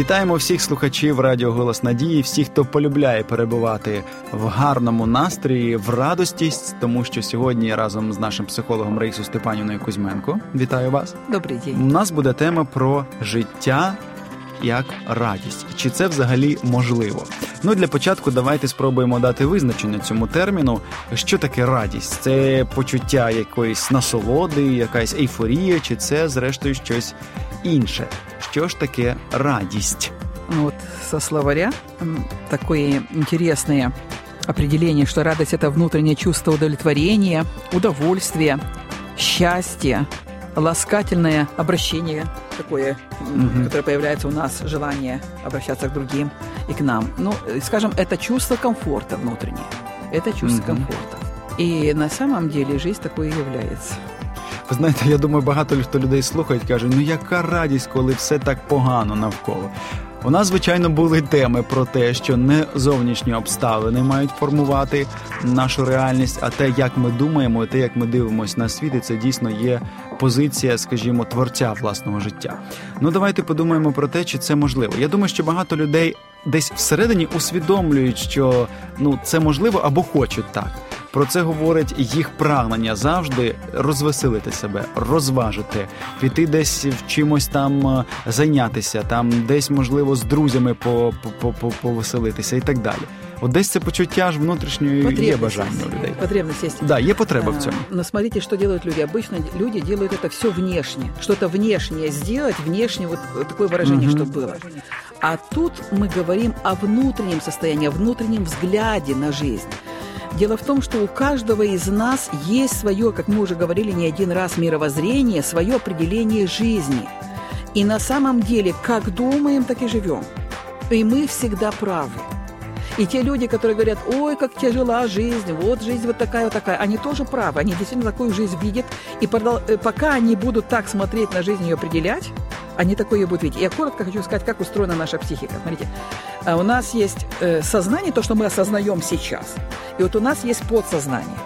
Вітаємо всіх слухачів Радіо Голос Надії, всіх, хто полюбляє перебувати в гарному настрої, в радості, тому що сьогодні разом з нашим психологом Рейсу Степанівною Кузьменко. Вітаю вас. Добрий день. У нас буде тема про життя як радість. Чи це взагалі можливо? Ну для початку давайте спробуємо дати визначення цьому терміну. Що таке радість? Це почуття якоїсь насолоди, якась ейфорія, чи це, зрештою, щось інше? Що ж таке радість? Ну вот со словаря такое интересное определение, что радость – это внутреннее чувство удовлетворения, удовольствия, счастья, ласкательное обращение такое, угу. которое появляется у нас, желание обращаться к другим и к нам. Ну, скажем, это чувство комфорта внутреннее. Это чувство угу. комфорта. И на самом деле жизнь такой и является. Ви знаєте, я думаю, багато хто людей слухають, каже, ну яка радість, коли все так погано навколо. У нас, звичайно, були теми про те, що не зовнішні обставини мають формувати нашу реальність, а те, як ми думаємо, і те, як ми дивимося на світ, і це дійсно є позиція, скажімо, творця власного життя. Ну давайте подумаємо про те, чи це можливо. Я думаю, що багато людей десь всередині усвідомлюють, що ну це можливо або хочуть так. Про це говорить їх прагнення завжди розвеселити себе, розважити, піти десь в чимось там е, зайнятися, там десь можливо з друзями повеселитися і так далі. Вот десь це почуття ж внутрішньої є бажання у людей. Потребность есть. Да, є потреба в цьому. Но смотрите, что делают люди. Обычно люди делают это все внешне. Что-то внешнее сделать, внешне вот такое выражение, угу. что было. А тут мы говорим о внутреннем состоянии, о внутреннем взгляде на жизнь. Дело в том, что у каждого из нас есть свое, как мы уже говорили не один раз, мировоззрение, свое определение жизни. И на самом деле, как думаем, так и живем. И мы всегда правы. И те люди, которые говорят, ой, как тяжела жизнь, вот жизнь вот такая вот такая, они тоже правы, они действительно такую жизнь видят. И э, пока они будут так смотреть на жизнь и определять, они такое будут видеть. Я коротко хочу сказать, как устроена наша психика. Смотрите, а у нас есть э, сознание, то, что мы осознаем сейчас. И вот у нас есть подсознание.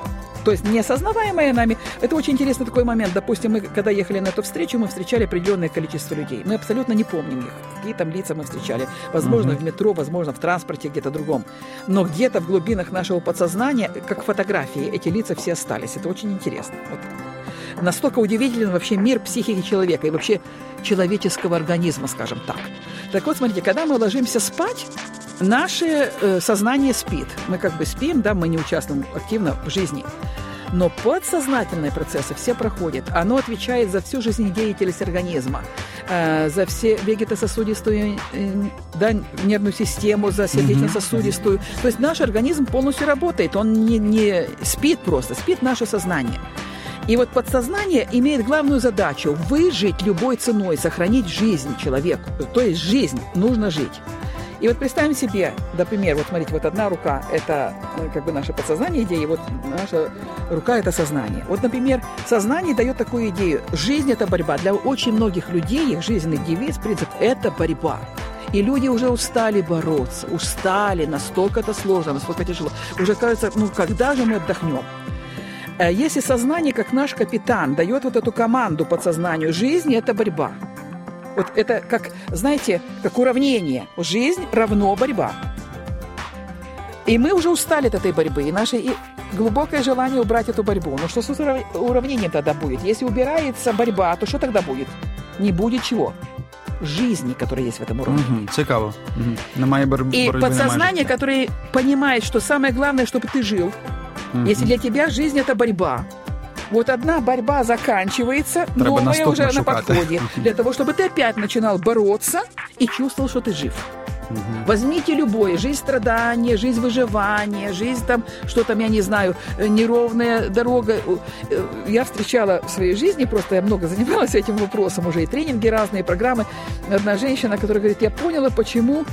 То есть неосознаваемое нами. Это очень интересный такой момент. Допустим, мы когда ехали на эту встречу, мы встречали определенное количество людей. Мы абсолютно не помним их. Какие там лица мы встречали. Возможно, uh-huh. в метро, возможно, в транспорте, где-то другом. Но где-то в глубинах нашего подсознания, как фотографии, эти лица все остались. Это очень интересно. Вот. Настолько удивителен вообще мир психики человека и вообще человеческого организма, скажем так. Так вот, смотрите, когда мы ложимся спать, наше э, сознание спит. Мы как бы спим, да, мы не участвуем активно в жизни. Но подсознательные процессы все проходят. Оно отвечает за всю жизнедеятельность организма, э, за все вегетососудистую э, да, нервную систему, за сердечно-сосудистую. То есть наш организм полностью работает. Он не, не спит просто, спит наше сознание. И вот подсознание имеет главную задачу – выжить любой ценой, сохранить жизнь человеку. То есть жизнь, нужно жить. И вот представим себе, например, вот смотрите, вот одна рука – это ну, как бы наше подсознание идеи, вот наша рука – это сознание. Вот, например, сознание дает такую идею – жизнь – это борьба. Для очень многих людей их жизненный девиз, принцип – это борьба. И люди уже устали бороться, устали, настолько это сложно, настолько тяжело. Уже кажется, ну когда же мы отдохнем? Э, если сознание, как наш капитан, дает вот эту команду подсознанию, жизнь – это борьба. Вот это как, знаете, как уравнение. Жизнь равно борьба. И мы уже устали от этой борьбы. И наше и глубокое желание убрать эту борьбу. Но что с уравнением тогда будет? Если убирается борьба, то что тогда будет? Не будет чего? жизни, которая есть в этом уровне. Угу, цікаво. Угу. Немає бор- И подсознание, которое понимает, что самое главное, чтобы ты жил, Угу. Если для тебя жизнь это борьба, вот одна борьба заканчивается, Треба новая уже на подходе. Для того, чтобы ты опять начинал бороться и чувствовал, что ты жив. Угу. Возьмите любое, жизнь страдания, жизнь выживания, жизнь там, что там, я не знаю, э, неровная дорога. Э, я встречала в своей жизни, просто я много занималась этим вопросом уже, и тренинги разные, и программы. Одна женщина, которая говорит, я поняла, почему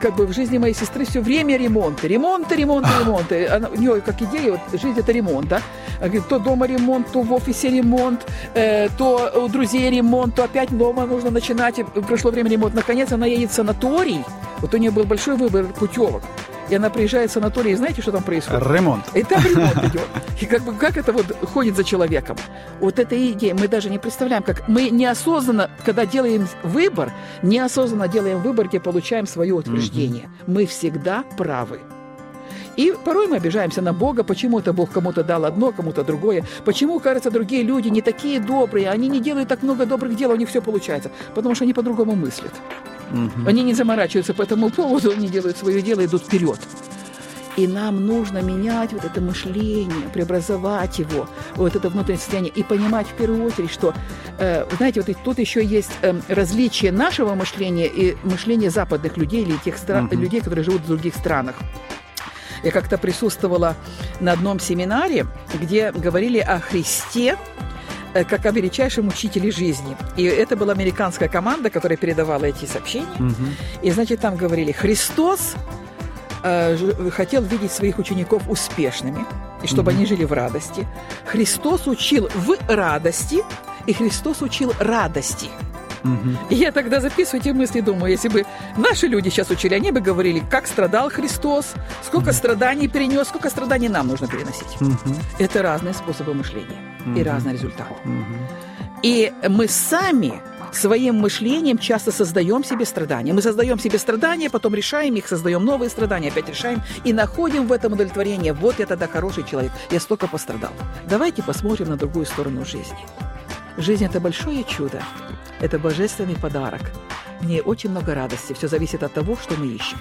как бы в жизни моей сестры все время ремонты, ремонты, ремонты, ремонты. Она, у нее как идея, вот жизнь это ремонт, да? Она говорит, то дома ремонт, то в офисе ремонт, э, то у друзей ремонт, то опять дома нужно начинать, и прошло время ремонт. Наконец она едет в санаторий, вот у нее был большой выбор путевок. И она приезжает в санаторий, и знаете, что там происходит? Ремонт. И там ремонт идет. И как бы как это вот ходит за человеком? Вот эта идея, мы даже не представляем, как мы неосознанно, когда делаем выбор, неосознанно делаем выбор, где получаем свое утверждение. Мы всегда правы. И порой мы обижаемся на Бога, почему это Бог кому-то дал одно, кому-то другое. Почему, кажется, другие люди не такие добрые, они не делают так много добрых дел, у них все получается. Потому что они по-другому мыслят. Угу. Они не заморачиваются по этому поводу, они делают свое дело идут вперед. И нам нужно менять вот это мышление, преобразовать его, вот это внутреннее состояние, и понимать в первую очередь, что, э, знаете, вот тут еще есть э, различие нашего мышления и мышления западных людей или тех стран, uh-huh. людей, которые живут в других странах. Я как-то присутствовала на одном семинаре, где говорили о Христе э, как о величайшем учителе жизни. И это была американская команда, которая передавала эти сообщения. Угу. И, значит, там говорили, Христос э, хотел видеть своих учеников успешными, и чтобы угу. они жили в радости. Христос учил в радости, и Христос учил радости. Угу. И я тогда записываю эти мысли, думаю, если бы наши люди сейчас учили, они бы говорили, как страдал Христос, сколько угу. страданий перенес, сколько страданий нам нужно переносить. Угу. Это разные способы мышления угу. и разные результаты. Угу. И мы сами своим мышлением часто создаем себе страдания. Мы создаем себе страдания, потом решаем их, создаем новые страдания, опять решаем и находим в этом удовлетворение. Вот я тогда хороший человек, я столько пострадал. Давайте посмотрим на другую сторону жизни. Жизнь – это большое чудо. Это божественный подарок. В ней очень много радости. Все зависит от того, что мы ищем.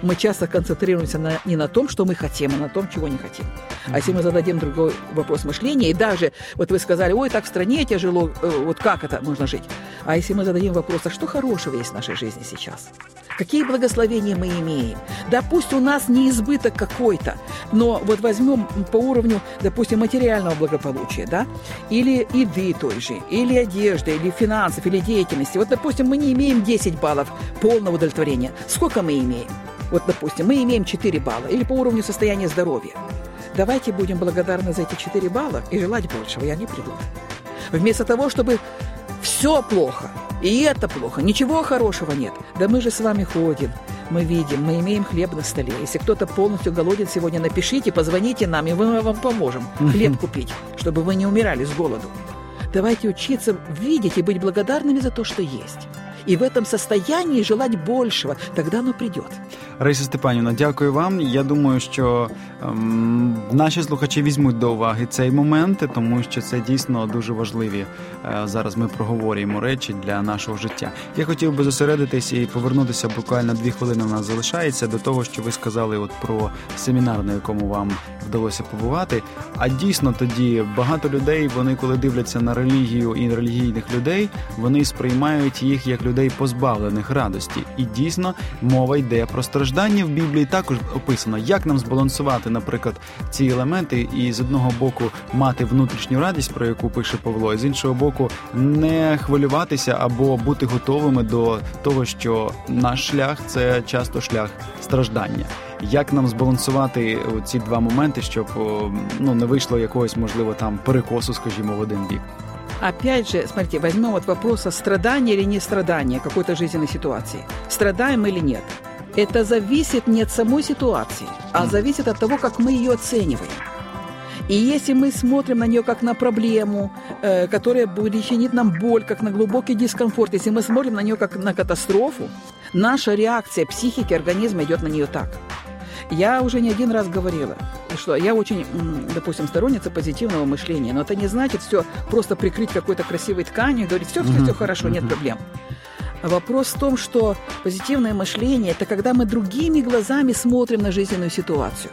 Мы часто концентрируемся на, не на том, что мы хотим, а на том, чего не хотим. А если мы зададим другой вопрос мышления, и даже, вот вы сказали, ой, так в стране тяжело, э, вот как это можно жить? А если мы зададим вопрос, а что хорошего есть в нашей жизни сейчас? Какие благословения мы имеем? Да у нас не избыток какой-то, но вот возьмем по уровню, допустим, материального благополучия, да, или еды той же, или одежды, или финансов, или деятельности. Вот, допустим, мы не имеем 10 баллов полного удовлетворения. Сколько мы имеем? Вот, допустим, мы имеем 4 балла, или по уровню состояния здоровья. Давайте будем благодарны за эти 4 балла и желать большего, и они придут. Вместо того, чтобы все плохо, и это плохо, ничего хорошего нет. Да мы же с вами ходим, мы видим, мы имеем хлеб на столе. Если кто-то полностью голоден сегодня, напишите, позвоните нам, и мы вам поможем хлеб купить, чтобы вы не умирали с голоду. Давайте учиться видеть и быть благодарными за то, что есть. И в этом состоянии желать большего, тогда оно придет. Раїса Степанівна, дякую вам. Я думаю, що ем, наші слухачі візьмуть до уваги цей момент, тому що це дійсно дуже важливі. Е, зараз ми проговорюємо речі для нашого життя. Я хотів би зосередитись і повернутися буквально дві хвилини. У нас залишається до того, що ви сказали, от про семінар, на якому вам вдалося побувати. А дійсно тоді багато людей, вони коли дивляться на релігію і релігійних людей, вони сприймають їх як людей позбавлених радості. І дійсно мова йде про страждання страждання в Біблії також описано, як нам збалансувати, наприклад, ці елементи, і з одного боку мати внутрішню радість, про яку пише Павло, і з іншого боку, не хвилюватися або бути готовими до того, що наш шлях це часто шлях страждання. Як нам збалансувати ці два моменти, щоб ну не вийшло якогось, можливо, там перекосу, скажімо, в один бік? Опять же, смотрите, возьмем вот вопрос о страдании или не страдании какой-то жизненной ситуации. Страдаем или нет? Это зависит не от самой ситуации, а зависит от того, как мы ее оцениваем. И если мы смотрим на нее как на проблему, э, которая причинит нам боль, как на глубокий дискомфорт, если мы смотрим на нее как на катастрофу, наша реакция психики, организма идет на нее так. Я уже не один раз говорила, что я очень, допустим, сторонница позитивного мышления, но это не значит все просто прикрыть какой-то красивой тканью и говорить, все, все, все хорошо, нет проблем. Вопрос в том, что позитивное мышление – это когда мы другими глазами смотрим на жизненную ситуацию.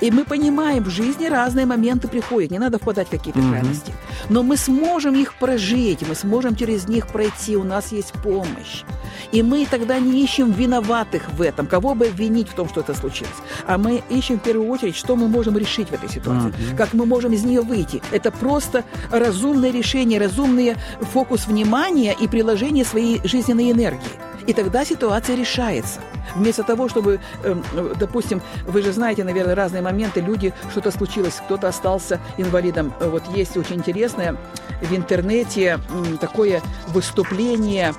И мы понимаем, в жизни разные моменты приходят, не надо впадать в какие-то mm-hmm. крайности. Но мы сможем их прожить, мы сможем через них пройти, у нас есть помощь. И мы тогда не ищем виноватых в этом, кого бы обвинить в том, что это случилось. А мы ищем в первую очередь, что мы можем решить в этой ситуации, mm-hmm. как мы можем из нее выйти. Это просто разумное решение, разумный фокус внимания и приложение своей жизненной энергии. И тогда ситуация решается. Вместо того, чтобы, эм, допустим, вы же знаете, наверное, разные моменты, люди, что-то случилось, кто-то остался инвалидом. Вот есть очень интересное в интернете такое выступление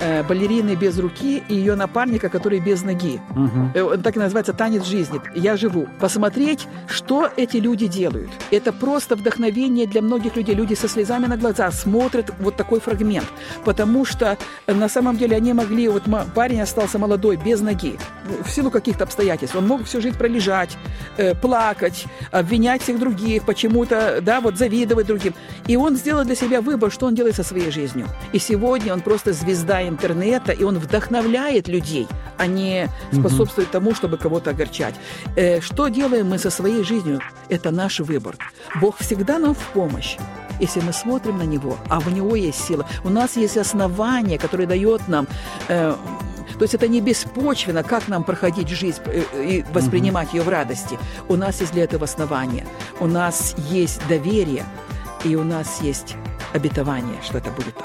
э, балерины без руки и ее напарника, который без ноги. Угу. Так и называется «Танец жизни». Я живу. Посмотреть, что эти люди делают. Это просто вдохновение для многих людей. Люди со слезами на глазах смотрят вот такой фрагмент. Потому что э, на самом деле они могли... Вот парень остался молодой, без ноги. В силу каких-то обстоятельств. Он мог всю жизнь пролежать, э, плакать, обвинять всех других, почему-то, да, вот завидовать другим. И он сделал для себя выбор, что он делает со своей жизнью. И сегодня он просто звезда интернета, и он вдохновляет людей, а не способствует угу. тому, чтобы кого-то огорчать. Э, что делаем мы со своей жизнью? Это наш выбор. Бог всегда нам в помощь если мы смотрим на Него, а в Него есть сила. У нас есть основание, которое дает нам... Э, то есть это не беспочвенно, как нам проходить жизнь э, и воспринимать ее в радости. У нас есть для этого основание. У нас есть доверие, и у нас есть обетование, что это будет так.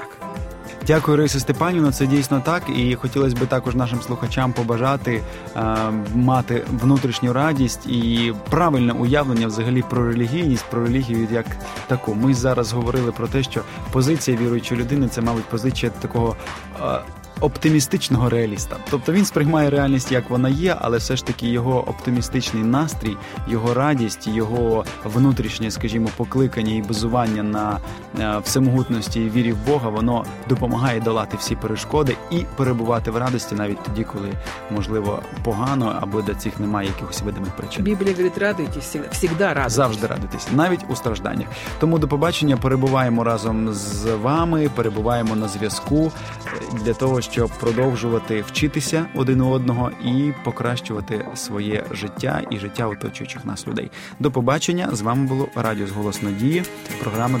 Дякую, Раїса Степанівна. Це дійсно так. І хотілося б також нашим слухачам побажати е, мати внутрішню радість і правильне уявлення взагалі про релігійність, про релігію як таку. Ми зараз говорили про те, що позиція віруючої людини це, мабуть, позиція такого. Е, оптимістичного реаліста. Тобто він сприймає реальність, як вона є, але все ж таки його оптимістичний настрій, його радість, його внутрішнє, скажімо, покликання і базування на е, всемогутності і вірі в Бога, воно допомагає долати всі перешкоди і перебувати в радості навіть тоді, коли можливо погано або до цих немає якихось видимих причин. Біблія говорить, радуйтесь, завжди радуйтесь. завжди радуйтесь, навіть у стражданнях. Тому до побачення перебуваємо разом з вами, перебуваємо на зв'язку для того, щоб продовжувати вчитися один у одного і покращувати своє життя і життя оточуючих нас людей. До побачення з вами було Радіо з Голос Надії, програма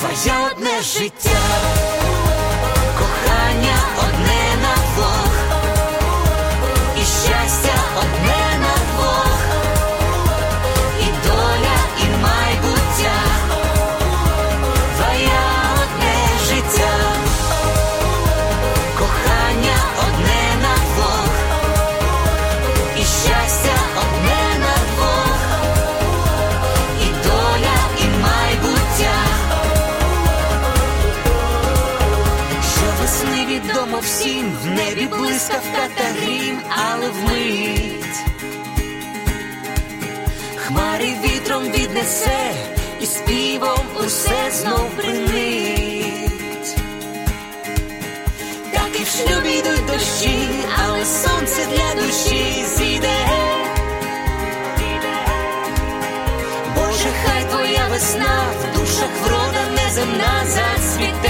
Твоє одне життя, кохання одне та грім, але вмить хмари вітром віднесе і співом усе знов принить. Так і в шлюбі йдуть дощі, але сонце для душі зійде. Боже, хай твоя весна в душах врода неземна зацвіте.